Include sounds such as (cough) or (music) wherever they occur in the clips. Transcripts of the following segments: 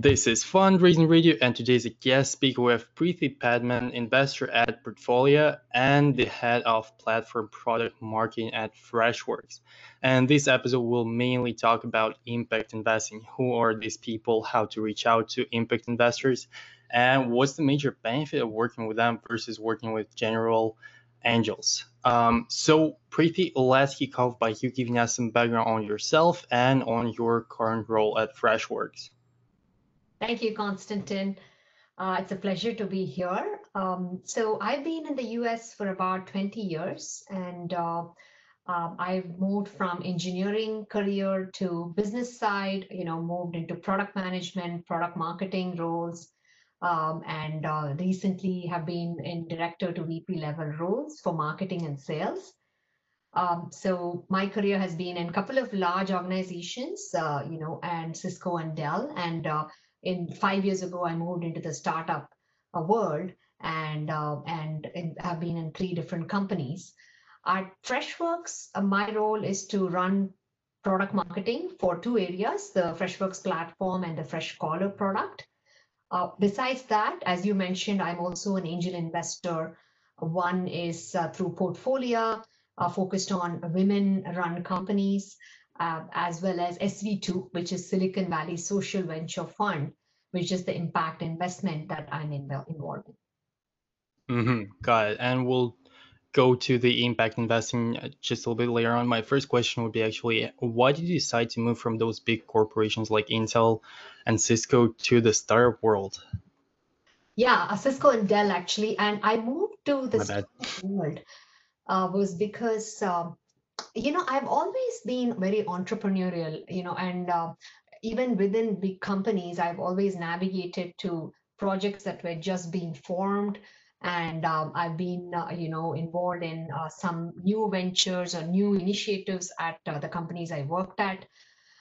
This is Fundraising Radio, and today's guest speaker with Preethy Padman, investor at Portfolia and the head of platform product marketing at Freshworks. And this episode will mainly talk about impact investing. Who are these people? How to reach out to impact investors? And what's the major benefit of working with them versus working with general angels? Um, so, Preethy, let's kick off by you giving us some background on yourself and on your current role at Freshworks. Thank you, Konstantin. Uh, it's a pleasure to be here. Um, so I've been in the US for about 20 years and uh, um, I've moved from engineering career to business side, you know, moved into product management, product marketing roles, um, and uh, recently have been in director to VP level roles for marketing and sales. Um, so my career has been in a couple of large organizations, uh, you know, and Cisco and Dell, and uh, in five years ago, I moved into the startup uh, world and uh, and in, have been in three different companies. At Freshworks, uh, my role is to run product marketing for two areas: the Freshworks platform and the Freshcaller product. Uh, besides that, as you mentioned, I'm also an angel investor. One is uh, through Portfolia, uh, focused on women-run companies uh, as well as SV2, which is Silicon Valley Social Venture Fund, which is the impact investment that I'm involved in. Mm-hmm. Got it. And we'll go to the impact investing uh, just a little bit later on. My first question would be actually, why did you decide to move from those big corporations like Intel and Cisco to the startup world? Yeah, Cisco and Dell actually, and I moved to the startup world uh, was because um, you know i've always been very entrepreneurial you know and uh, even within big companies i've always navigated to projects that were just being formed. And um, i've been uh, you know involved in uh, some new ventures or new initiatives at uh, the companies i worked at.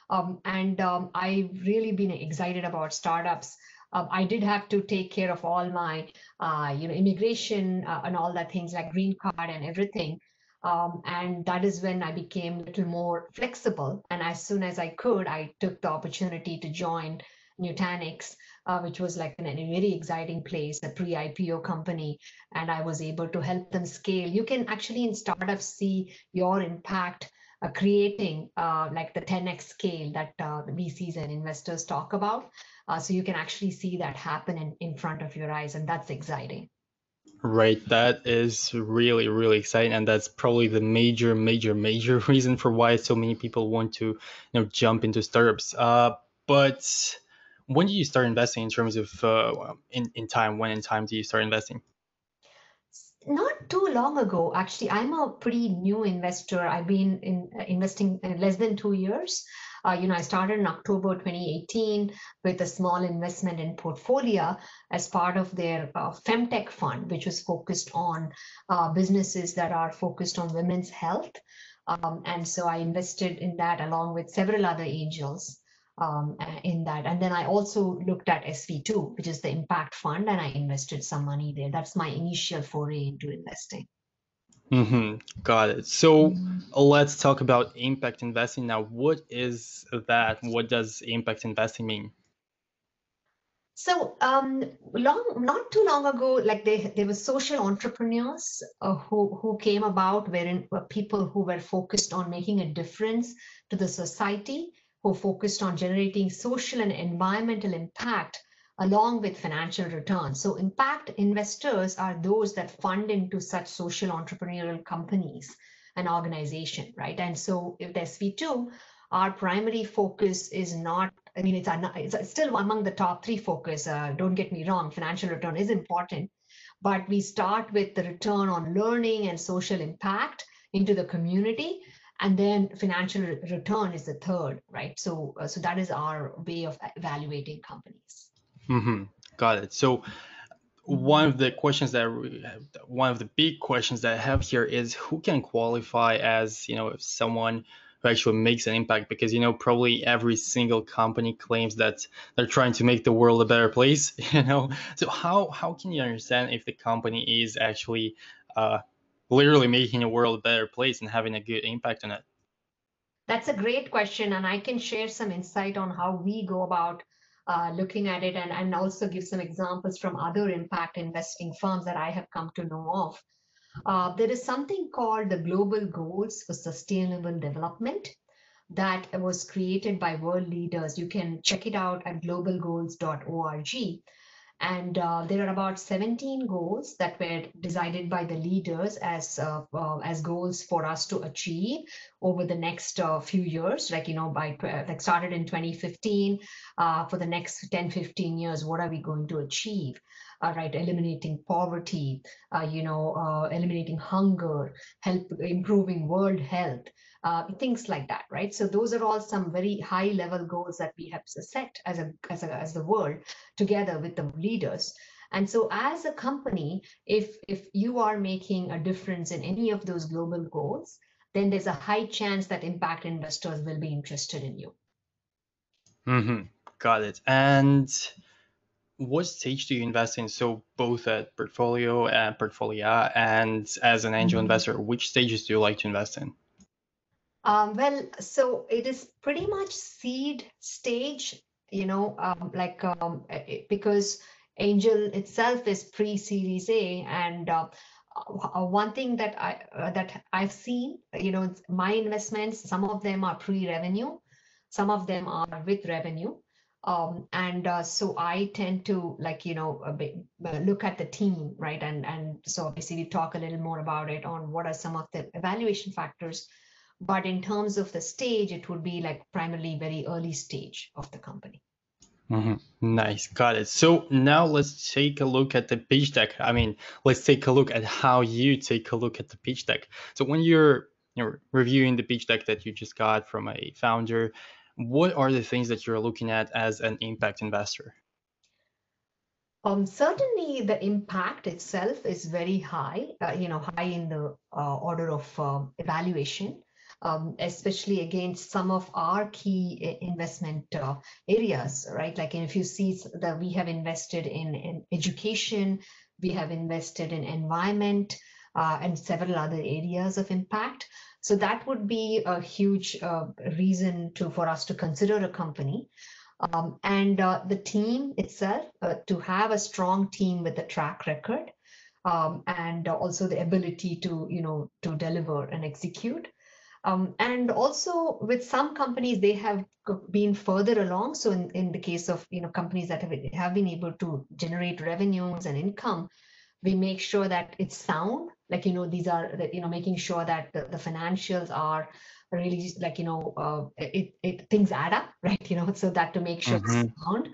Um, and um, i've really been excited about startups. Um, I did have to take care of all my, uh, you know, immigration uh, and all that things like green card and everything. Um, and that is when I became a little more flexible. And as soon as I could, I took the opportunity to join Nutanix, uh, which was like a very exciting place, a pre-IPO company, and I was able to help them scale. You can actually in startups see your impact uh, creating uh, like the 10x scale that uh, VCs and investors talk about. Uh, so you can actually see that happen in, in front of your eyes, and that's exciting. Right, that is really, really exciting, and that's probably the major, major, major (laughs) reason for why so many people want to, you know, jump into startups. Uh, but when did you start investing in terms of uh, in in time? When in time do you start investing? Not too long ago, actually. I'm a pretty new investor. I've been in uh, investing in less than two years. Uh, you know, I started in October 2018 with a small investment in Portfolia as part of their uh, Femtech fund, which was focused on uh, businesses that are focused on women's health. Um, and so I invested in that along with several other angels um, in that. And then I also looked at SV2, which is the impact fund, and I invested some money there. That's my initial foray into investing. Mm-hmm. Got it. So let's talk about impact investing now. What is that? What does impact investing mean? So um, long, not too long ago, like they, there were social entrepreneurs uh, who who came about, wherein were people who were focused on making a difference to the society, who focused on generating social and environmental impact along with financial returns. So impact investors are those that fund into such social entrepreneurial companies and organization, right? And so if the SV2, our primary focus is not, I mean, it's, it's still among the top three focus. Uh, don't get me wrong, financial return is important, but we start with the return on learning and social impact into the community and then financial return is the third right so uh, so that is our way of evaluating companies Mm-hmm. Got it. So one of the questions that one of the big questions that I have here is who can qualify as you know if someone who actually makes an impact because you know probably every single company claims that they're trying to make the world a better place (laughs) you know so how how can you understand if the company is actually uh, literally making the world a better place and having a good impact on it that's a great question and i can share some insight on how we go about uh, looking at it and, and also give some examples from other impact investing firms that I have come to know of. Uh, there is something called the Global Goals for Sustainable Development that was created by world leaders. You can check it out at globalgoals.org. And uh, there are about 17 goals that were decided by the leaders as uh, uh, as goals for us to achieve over the next uh, few years. Like you know, by like started in 2015 uh, for the next 10, 15 years. What are we going to achieve? Uh, right eliminating poverty uh, you know uh, eliminating hunger help improving world health uh, things like that right? So those are all some very high level goals that we have set as a as a as the world together with the leaders. And so as a company if if you are making a difference in any of those global goals then there's a high chance that impact investors will be interested in you. Mm-hmm. got it. And what stage do you invest in? So both at Portfolia and portfolio and as an angel mm-hmm. investor, which stages do you like to invest in? Um, well, so it is pretty much seed stage, you know, um, like um, because angel itself is pre-series A, and uh, uh, one thing that I uh, that I've seen, you know, my investments, some of them are pre-revenue, some of them are with revenue um, and uh, so I tend to like you know bit, uh, look at the team, right? And and so obviously we talk a little more about it on what are some of the evaluation factors. But in terms of the stage, it would be like primarily very early stage of the company. Mm-hmm. Nice, got it. So now let's take a look at the pitch deck. I mean, let's take a look at how you take a look at the pitch deck. So when you're you're reviewing the pitch deck that you just got from a founder, what are the things that you're looking at as an impact investor? Um, certainly, the impact itself is very high, uh, you know, high in the uh, order of uh, evaluation, um, especially against some of our key uh, investment uh, areas, right? Like if you see that we have invested in, in education, we have invested in environment, uh, and several other areas of impact. So that would be a huge uh, reason to for us to consider a company. Um, and uh, the team itself, uh, to have a strong team with a track record um, and also the ability to, you know, to deliver and execute. Um, and also with some companies, they have been further along. So in, in the case of, you know, companies that have, have been able to generate revenues and income, we make sure that it's sound like you know these are you know making sure that the, the financials are really like you know uh, it, it things add up (laughs) right you know so that to make sure mm-hmm. it's sound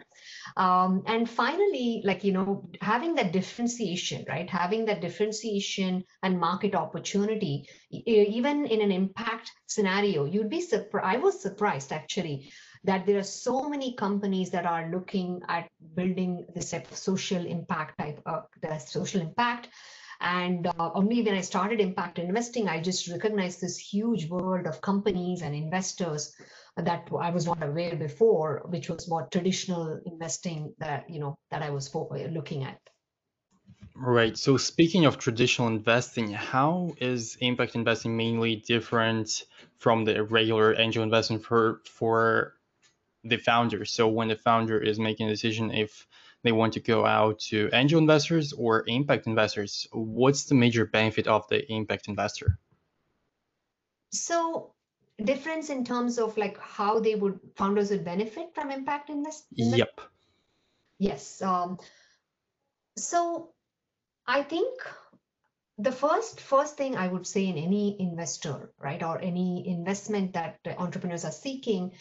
um, and finally like you know having that differentiation right having that differentiation and market opportunity even in an impact scenario you'd be surprised i was surprised actually that there are so many companies that are looking at building this social impact type of the social impact and uh, only when I started impact investing, I just recognized this huge world of companies and investors that I was not aware before, which was more traditional investing that you know that I was looking at. Right. So speaking of traditional investing, how is impact investing mainly different from the regular angel investment for for the founder? So when the founder is making a decision if they want to go out to angel investors or impact investors, what's the major benefit of the impact investor? So difference in terms of like how they would founders would benefit from impact investment? Yep. Yes. Um, so I think the first first thing I would say in any investor, right, or any investment that entrepreneurs are seeking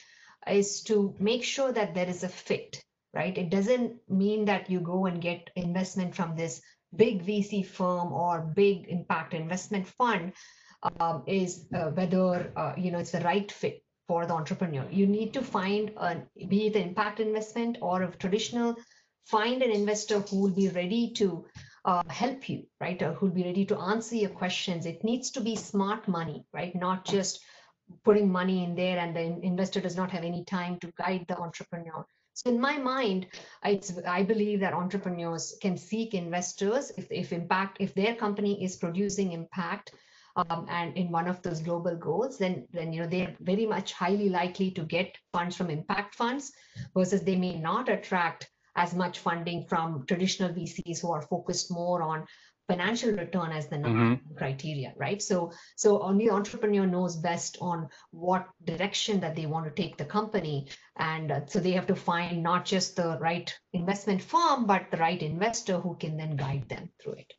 is to make sure that there is a fit right? It doesn't mean that you go and get investment from this big VC firm or big impact investment fund um, is uh, whether uh, you know it's the right fit for the entrepreneur. You need to find a, be it an impact investment or a traditional, find an investor who will be ready to uh, help you, right? Or who'll be ready to answer your questions. It needs to be smart money, right? Not just putting money in there and the investor does not have any time to guide the entrepreneur. So in my mind, it's, I believe that entrepreneurs can seek investors if, if impact, if their company is producing impact, um, and in one of those global goals, then then you know they're very much highly likely to get funds from impact funds, versus they may not attract as much funding from traditional VCs who are focused more on financial return as the mm-hmm. criteria, right? So, so only entrepreneur knows best on what direction that they want to take the company, and uh, so they have to find not just the right investment firm, but the right investor who can then guide them through it.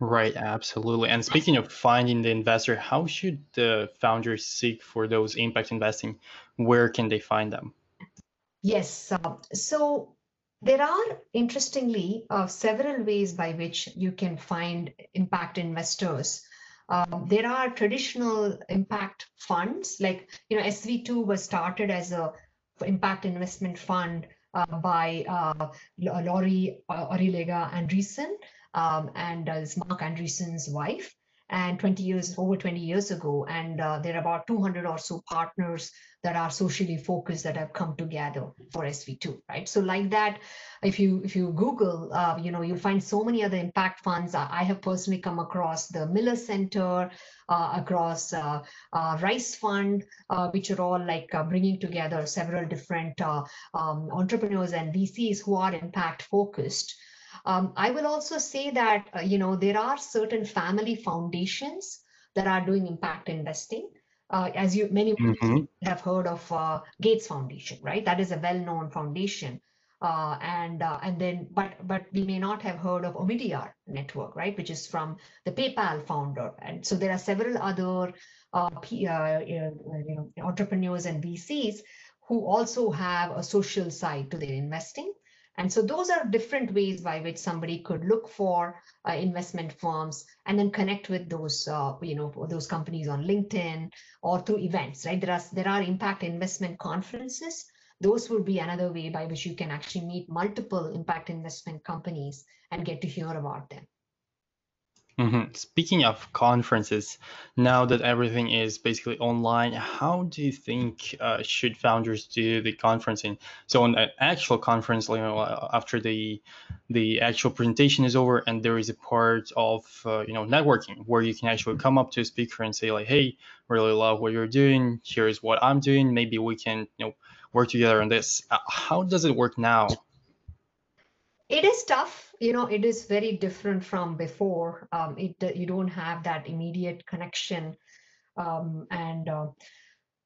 Right, absolutely. And speaking of finding the investor, how should the founders seek for those impact investing? Where can they find them? Yes. Uh, so there are, interestingly, uh, several ways by which you can find impact investors. Um, there are traditional impact funds, like you know, SV2 was started as a impact investment fund uh, by uh, Laurie uh, Arrillaga Andreessen, um, and uh, Marc Andreessen's wife and 20 years over 20 years ago. And uh, there are about 200 or so partners that are socially focused that have come together for sv2 right? So like that if you if you google uh, you know you'll find so many other impact funds. I have personally come across the miller center uh, across uh, uh, rice fund uh, which are all like bringing together several different um, entrepreneurs and vcs who are impact focused um, I will also say that, uh, you know, there are certain family foundations that are doing impact investing. Uh, as you many mm-hmm. have heard of uh, Gates Foundation, right? That is a well-known foundation. Uh, and uh, and then but but we may not have heard of Omidyar network right which is from the PayPal founder and so there are several other uh, you know entrepreneurs and VCs who also have a social side to their investing and so those are different ways by which somebody could look for uh, investment firms and then connect with those, uh, you know, those companies on LinkedIn or through events, right? There are, there are impact investment conferences. Those would be another way by which you can actually meet multiple impact investment companies and get to hear about them. Mm-hmm. Speaking of conferences, now that everything is basically online, how do you think uh, should founders do the conferencing? So on an actual conference, you know, after the the actual presentation is over, and there is a part of uh, you know networking where you can actually come up to a speaker and say like, "Hey, really love what you're doing. Here's what I'm doing. Maybe we can you know work together on this." Uh, how does it work now? It is tough you know it is very different from before um, it you don't have that immediate connection um, and uh,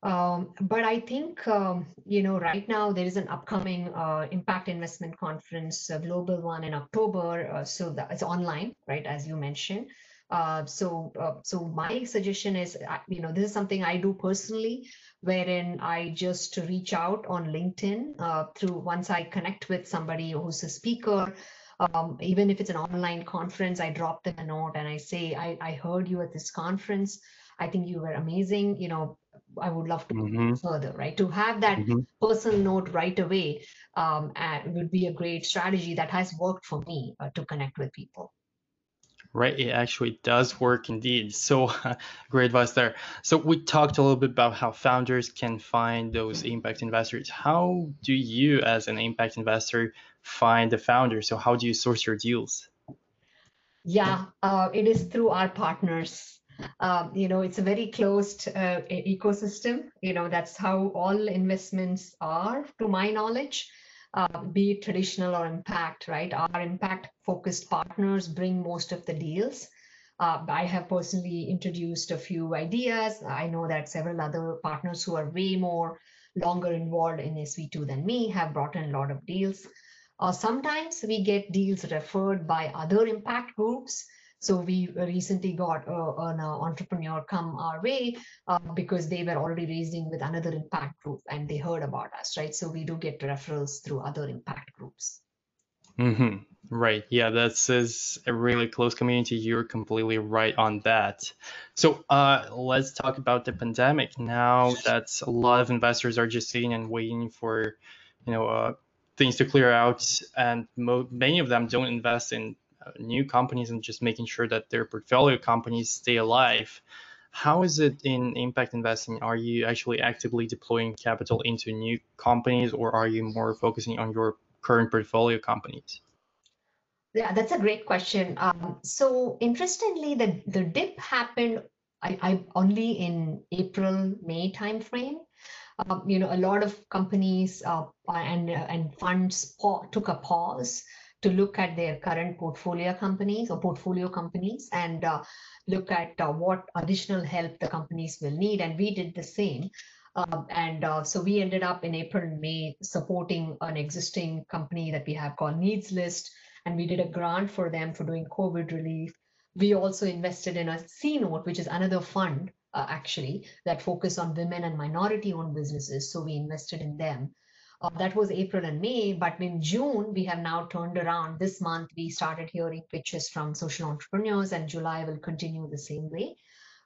um, but I think um, you know right now there is an upcoming uh, impact investment conference, a global one in October. Uh, so that it's online, right, as you mentioned. Uh, so uh, so my suggestion is, you know, this is something I do personally, wherein I just reach out on LinkedIn uh, through once I connect with somebody who's a speaker um, even if it's an online conference, I drop them a note and I say, I, I heard you at this conference. I think you were amazing. You know, I would love to mm-hmm. further, right? To have that mm-hmm. personal note right away um, would be a great strategy that has worked for me uh, to connect with people. Right, it actually does work indeed. So, uh, (laughs) great advice there. So, we talked a little bit about how founders can find those impact investors. How do you, as an impact investor, find the founder? So, how do you source your deals? Yeah, uh, it is through our partners. Um, you know, it's a very closed uh, ecosystem. You know, that's how all investments are, to my knowledge uh, be it traditional or impact, right? Our impact focused partners bring most of the deals. Uh, I have personally introduced a few ideas. I know that several other partners who are way more longer involved in SV2 than me have brought in a lot of deals. Uh, sometimes we get deals referred by other impact groups so we recently got uh, an uh, entrepreneur come our way uh, because they were already raising with another impact group and they heard about us, right? So we do get referrals through other impact groups. Mm-hmm. Right. Yeah, that's is a really close community. You're completely right on that. So uh, let's talk about the pandemic now. That a lot of investors are just sitting and waiting for, you know, uh, things to clear out, and mo- many of them don't invest in uh, new companies and just making sure that their portfolio companies stay alive. How is it in impact investing? Are you actually actively deploying capital into new companies or are you more focusing on your current portfolio companies? Yeah, that's a great question. Um, so interestingly, the, the dip happened I, I only in April May timeframe. Uh, you know, a lot of companies uh, and and funds took a pause to look at their current portfolio companies or portfolio companies and uh, look at uh, what additional help the companies will need. And we did the same. Um, and uh, so we ended up in April and May supporting an existing company that we have called NeedsList, and we did a grant for them for doing COVID relief. We also invested in a CNote, which is another fund uh, actually that focus on women and minority-owned businesses. So we invested in them. Uh, that was April and May, but in June we have now turned around. This month we started hearing pitches from social entrepreneurs, and July will continue the same way.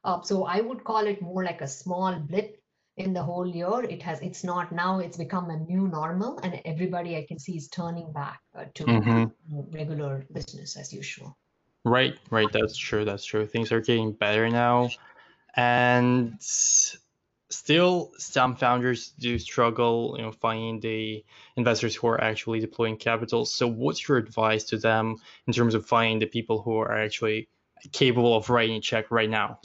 Uh, so I would call it more like a small blip in the whole year. It has, it's not now, it's become a new normal, and everybody I can see is turning back uh, to mm-hmm. regular business as usual. Right, right. That's true. That's true. Things are getting better now. And still, some founders do struggle, you know, finding the investors who are actually deploying capital. So, what's your advice to them in terms of finding the people who are actually capable of writing a check right now?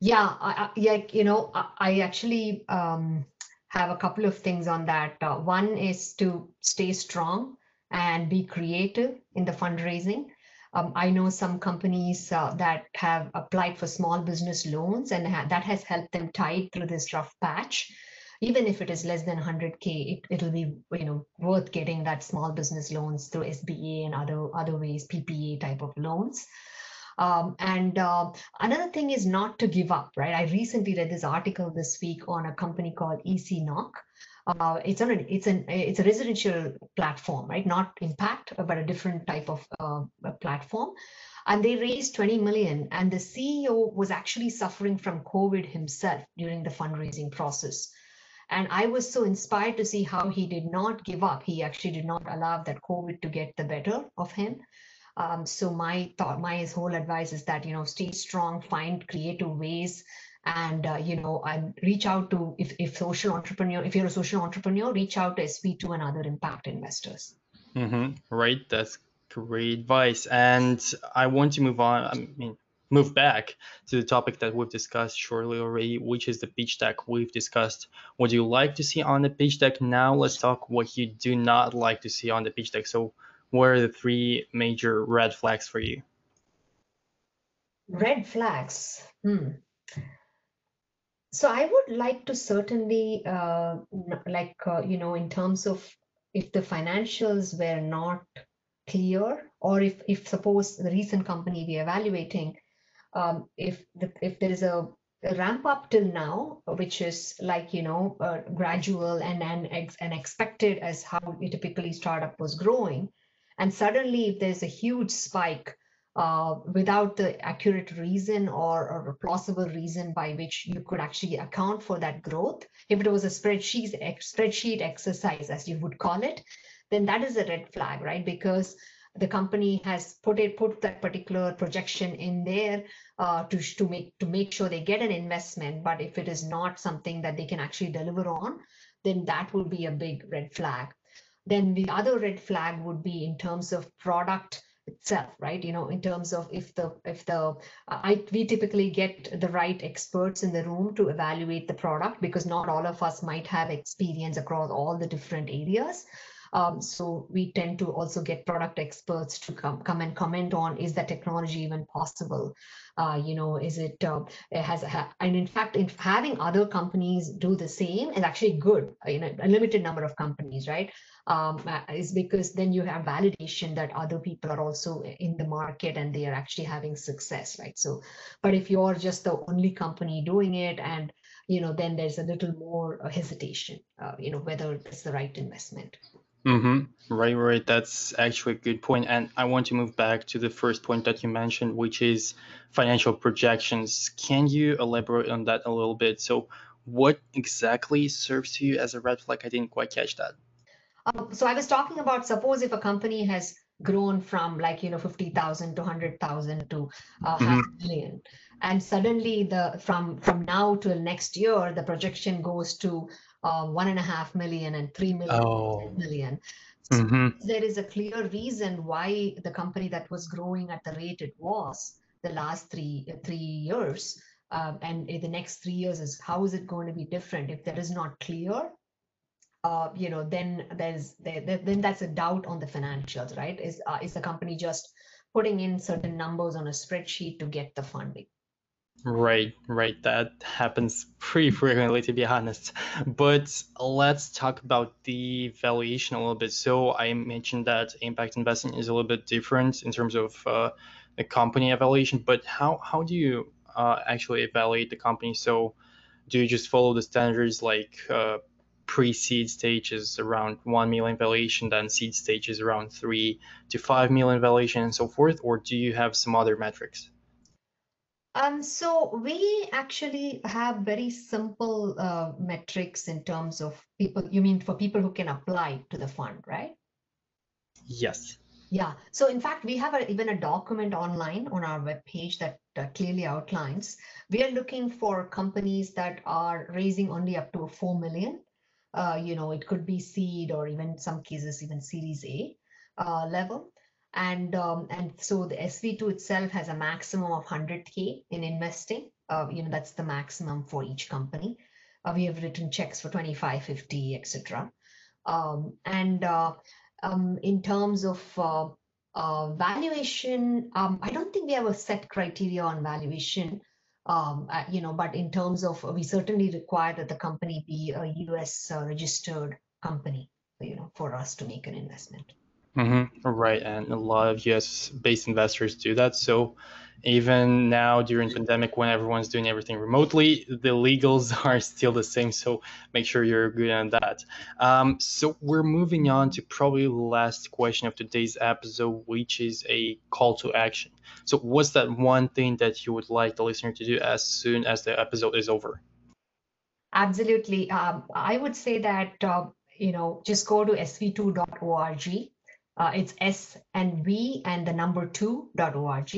Yeah, I, yeah, you know, I, I actually um, have a couple of things on that. Uh, one is to stay strong and be creative in the fundraising. Um, I know some companies uh, that have applied for small business loans, and ha- that has helped them tide through this rough patch. Even if it is less than 100k, it, it'll be you know worth getting that small business loans through SBA and other other ways, PPA type of loans. Um, and uh, another thing is not to give up, right? I recently read this article this week on a company called ECNOC. Uh, it's on a, it's an it's a residential platform, right? Not Impact, but a different type of uh, platform. And they raised 20 million, and the CEO was actually suffering from COVID himself during the fundraising process. And I was so inspired to see how he did not give up. He actually did not allow that COVID to get the better of him. Um, so my thought, my whole advice is that you know stay strong, find creative ways, and uh, you know and reach out to if if social entrepreneur, if you're a social entrepreneur, reach out to SV2 and other impact investors. Mm-hmm. Right, that's great advice. And I want to move on. I mean, move back to the topic that we've discussed shortly already, which is the pitch deck. We've discussed what do you like to see on the pitch deck. Now let's talk what you do not like to see on the pitch deck. So are the three major red flags for you? Red flags. Hmm. So I would like to certainly, uh, like, uh, you know, in terms of if the financials were not clear, or if, if suppose the recent company we are evaluating, um, if the, if there is a, a, ramp up till now, which is like you know uh, gradual and and, and expected as how typically startup was growing, and suddenly, if there's a huge spike uh, without the accurate reason or, or, a plausible reason by which you could actually account for that growth, if it was a spreadsheet, spreadsheet exercise, as you would call it, then that is a red flag, right? Because the company has put it put that particular projection in there uh, to to make to make sure they get an investment. But if it is not something that they can actually deliver on, then that will be a big red flag. Then the other red flag would be in terms of product itself right? You know in terms of if the if the uh, i we typically get the right experts in the room to evaluate the product because not all of us might have experience across all the different areas um, so we tend to also get product experts to come come and comment on is that technology even possible uh, you know, is it, uh, it has, and in fact, in having other companies do the same is actually good, uh, you know, a limited number of companies, right? Um, uh, is because then you have validation that other people are also in the market and they are actually having success, right? So, but if you're just the only company doing it and, you know, then there's a little more hesitation, uh, you know, whether it's the right investment. Mm-hmm. Right, right. That's actually a good point. And I want to move back to the first point that you mentioned, which is financial projections. Can you elaborate on that a little bit? So, what exactly serves you as a red flag? I didn't quite catch that. Um, so, I was talking about suppose if a company has grown from like you know 50,000 to 100,000 to uh, mm-hmm. half a million and suddenly the from from now till next year the projection goes to uh, one and a half million and three million, oh. million. So mm-hmm. there is a clear reason why the company that was growing at the rate it was the last three three years, um, and the next three years is how is it going to be different? If that is not clear, uh, you know, then there's there, then that's a doubt on the financials, right? Is uh, is the company just putting in certain numbers on a spreadsheet to get the funding? Right, right. That happens pretty frequently, to be honest. But let's talk about the valuation a little bit. So I mentioned that impact investing is a little bit different in terms of uh, the company evaluation. But how how do you uh, actually evaluate the company? So do you just follow the standards like uh, pre-seed stages around 1 million valuation, then seed stages around 3 to 5 million valuation and so forth, or do you have some other metrics? Um, so we actually have very simple uh, metrics in terms of people, you mean for people who can apply to the fund, right? Yes. Yeah. So in fact, we have a, even a document online on our webpage that uh, clearly outlines. We are looking for companies that are raising only up to 4 million. Uh, you know, it could be seed or even some cases, even series A uh, level and um, and so the SV2 itself has a maximum of 100k in investing. Uh, you know that's the maximum for each company. Uh, we have written checks for 25, 50, etc. Um, and uh, um, in terms of valuation, um, I don't think we have a set criteria on valuation. Um, uh, you know, but in terms of we certainly require that the company be a U.S. registered company, you know, for us to make an investment. Mm-hmm. Right, and a lot of US-based investors do that. So even now during pandemic, when everyone's doing everything remotely, the legals (laughs) are still the same. So make sure you're good on that. Um, so we're moving on to probably the last question of today's episode, which is a call to action. So what's that one thing that you would like the listener to do as soon as the episode is over? Absolutely. Um, I would say that uh, you know just go to sv2.org uh, it's S and V and the number two dot org.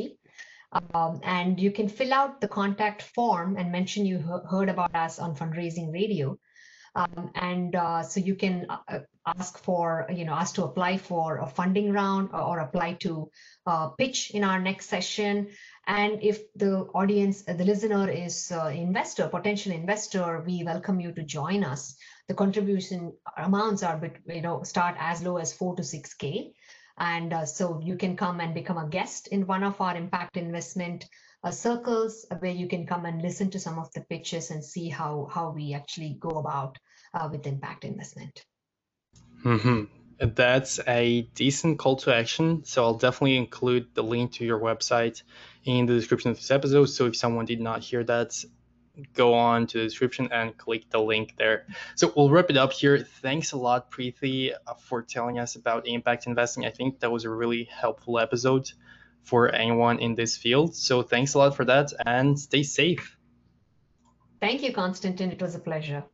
Um, and you can fill out the contact form and mention you heard about us on fundraising radio. Um, and uh, so you can uh, ask for, you know, ask to apply for a funding round or, or apply to uh, pitch in our next session. And if the audience, the listener is uh, investor, potential investor, we welcome you to join us the contribution amounts are, you know, start as low as four to six K. And uh, so you can come and become a guest in one of our impact investment uh, circles where you can come and listen to some of the pitches and see how, how we actually go about uh, with impact investment. Mm-hmm. That's a decent call to action. So I'll definitely include the link to your website in the description of this episode. So if someone did not hear that, go on to the description and click the link there. So we'll wrap it up here. Thanks a lot, Preethy, uh, for telling us about impact investing. I think that was a really helpful episode for anyone in this field. So thanks a lot for that and stay safe. Thank you, Konstantin. It was a pleasure.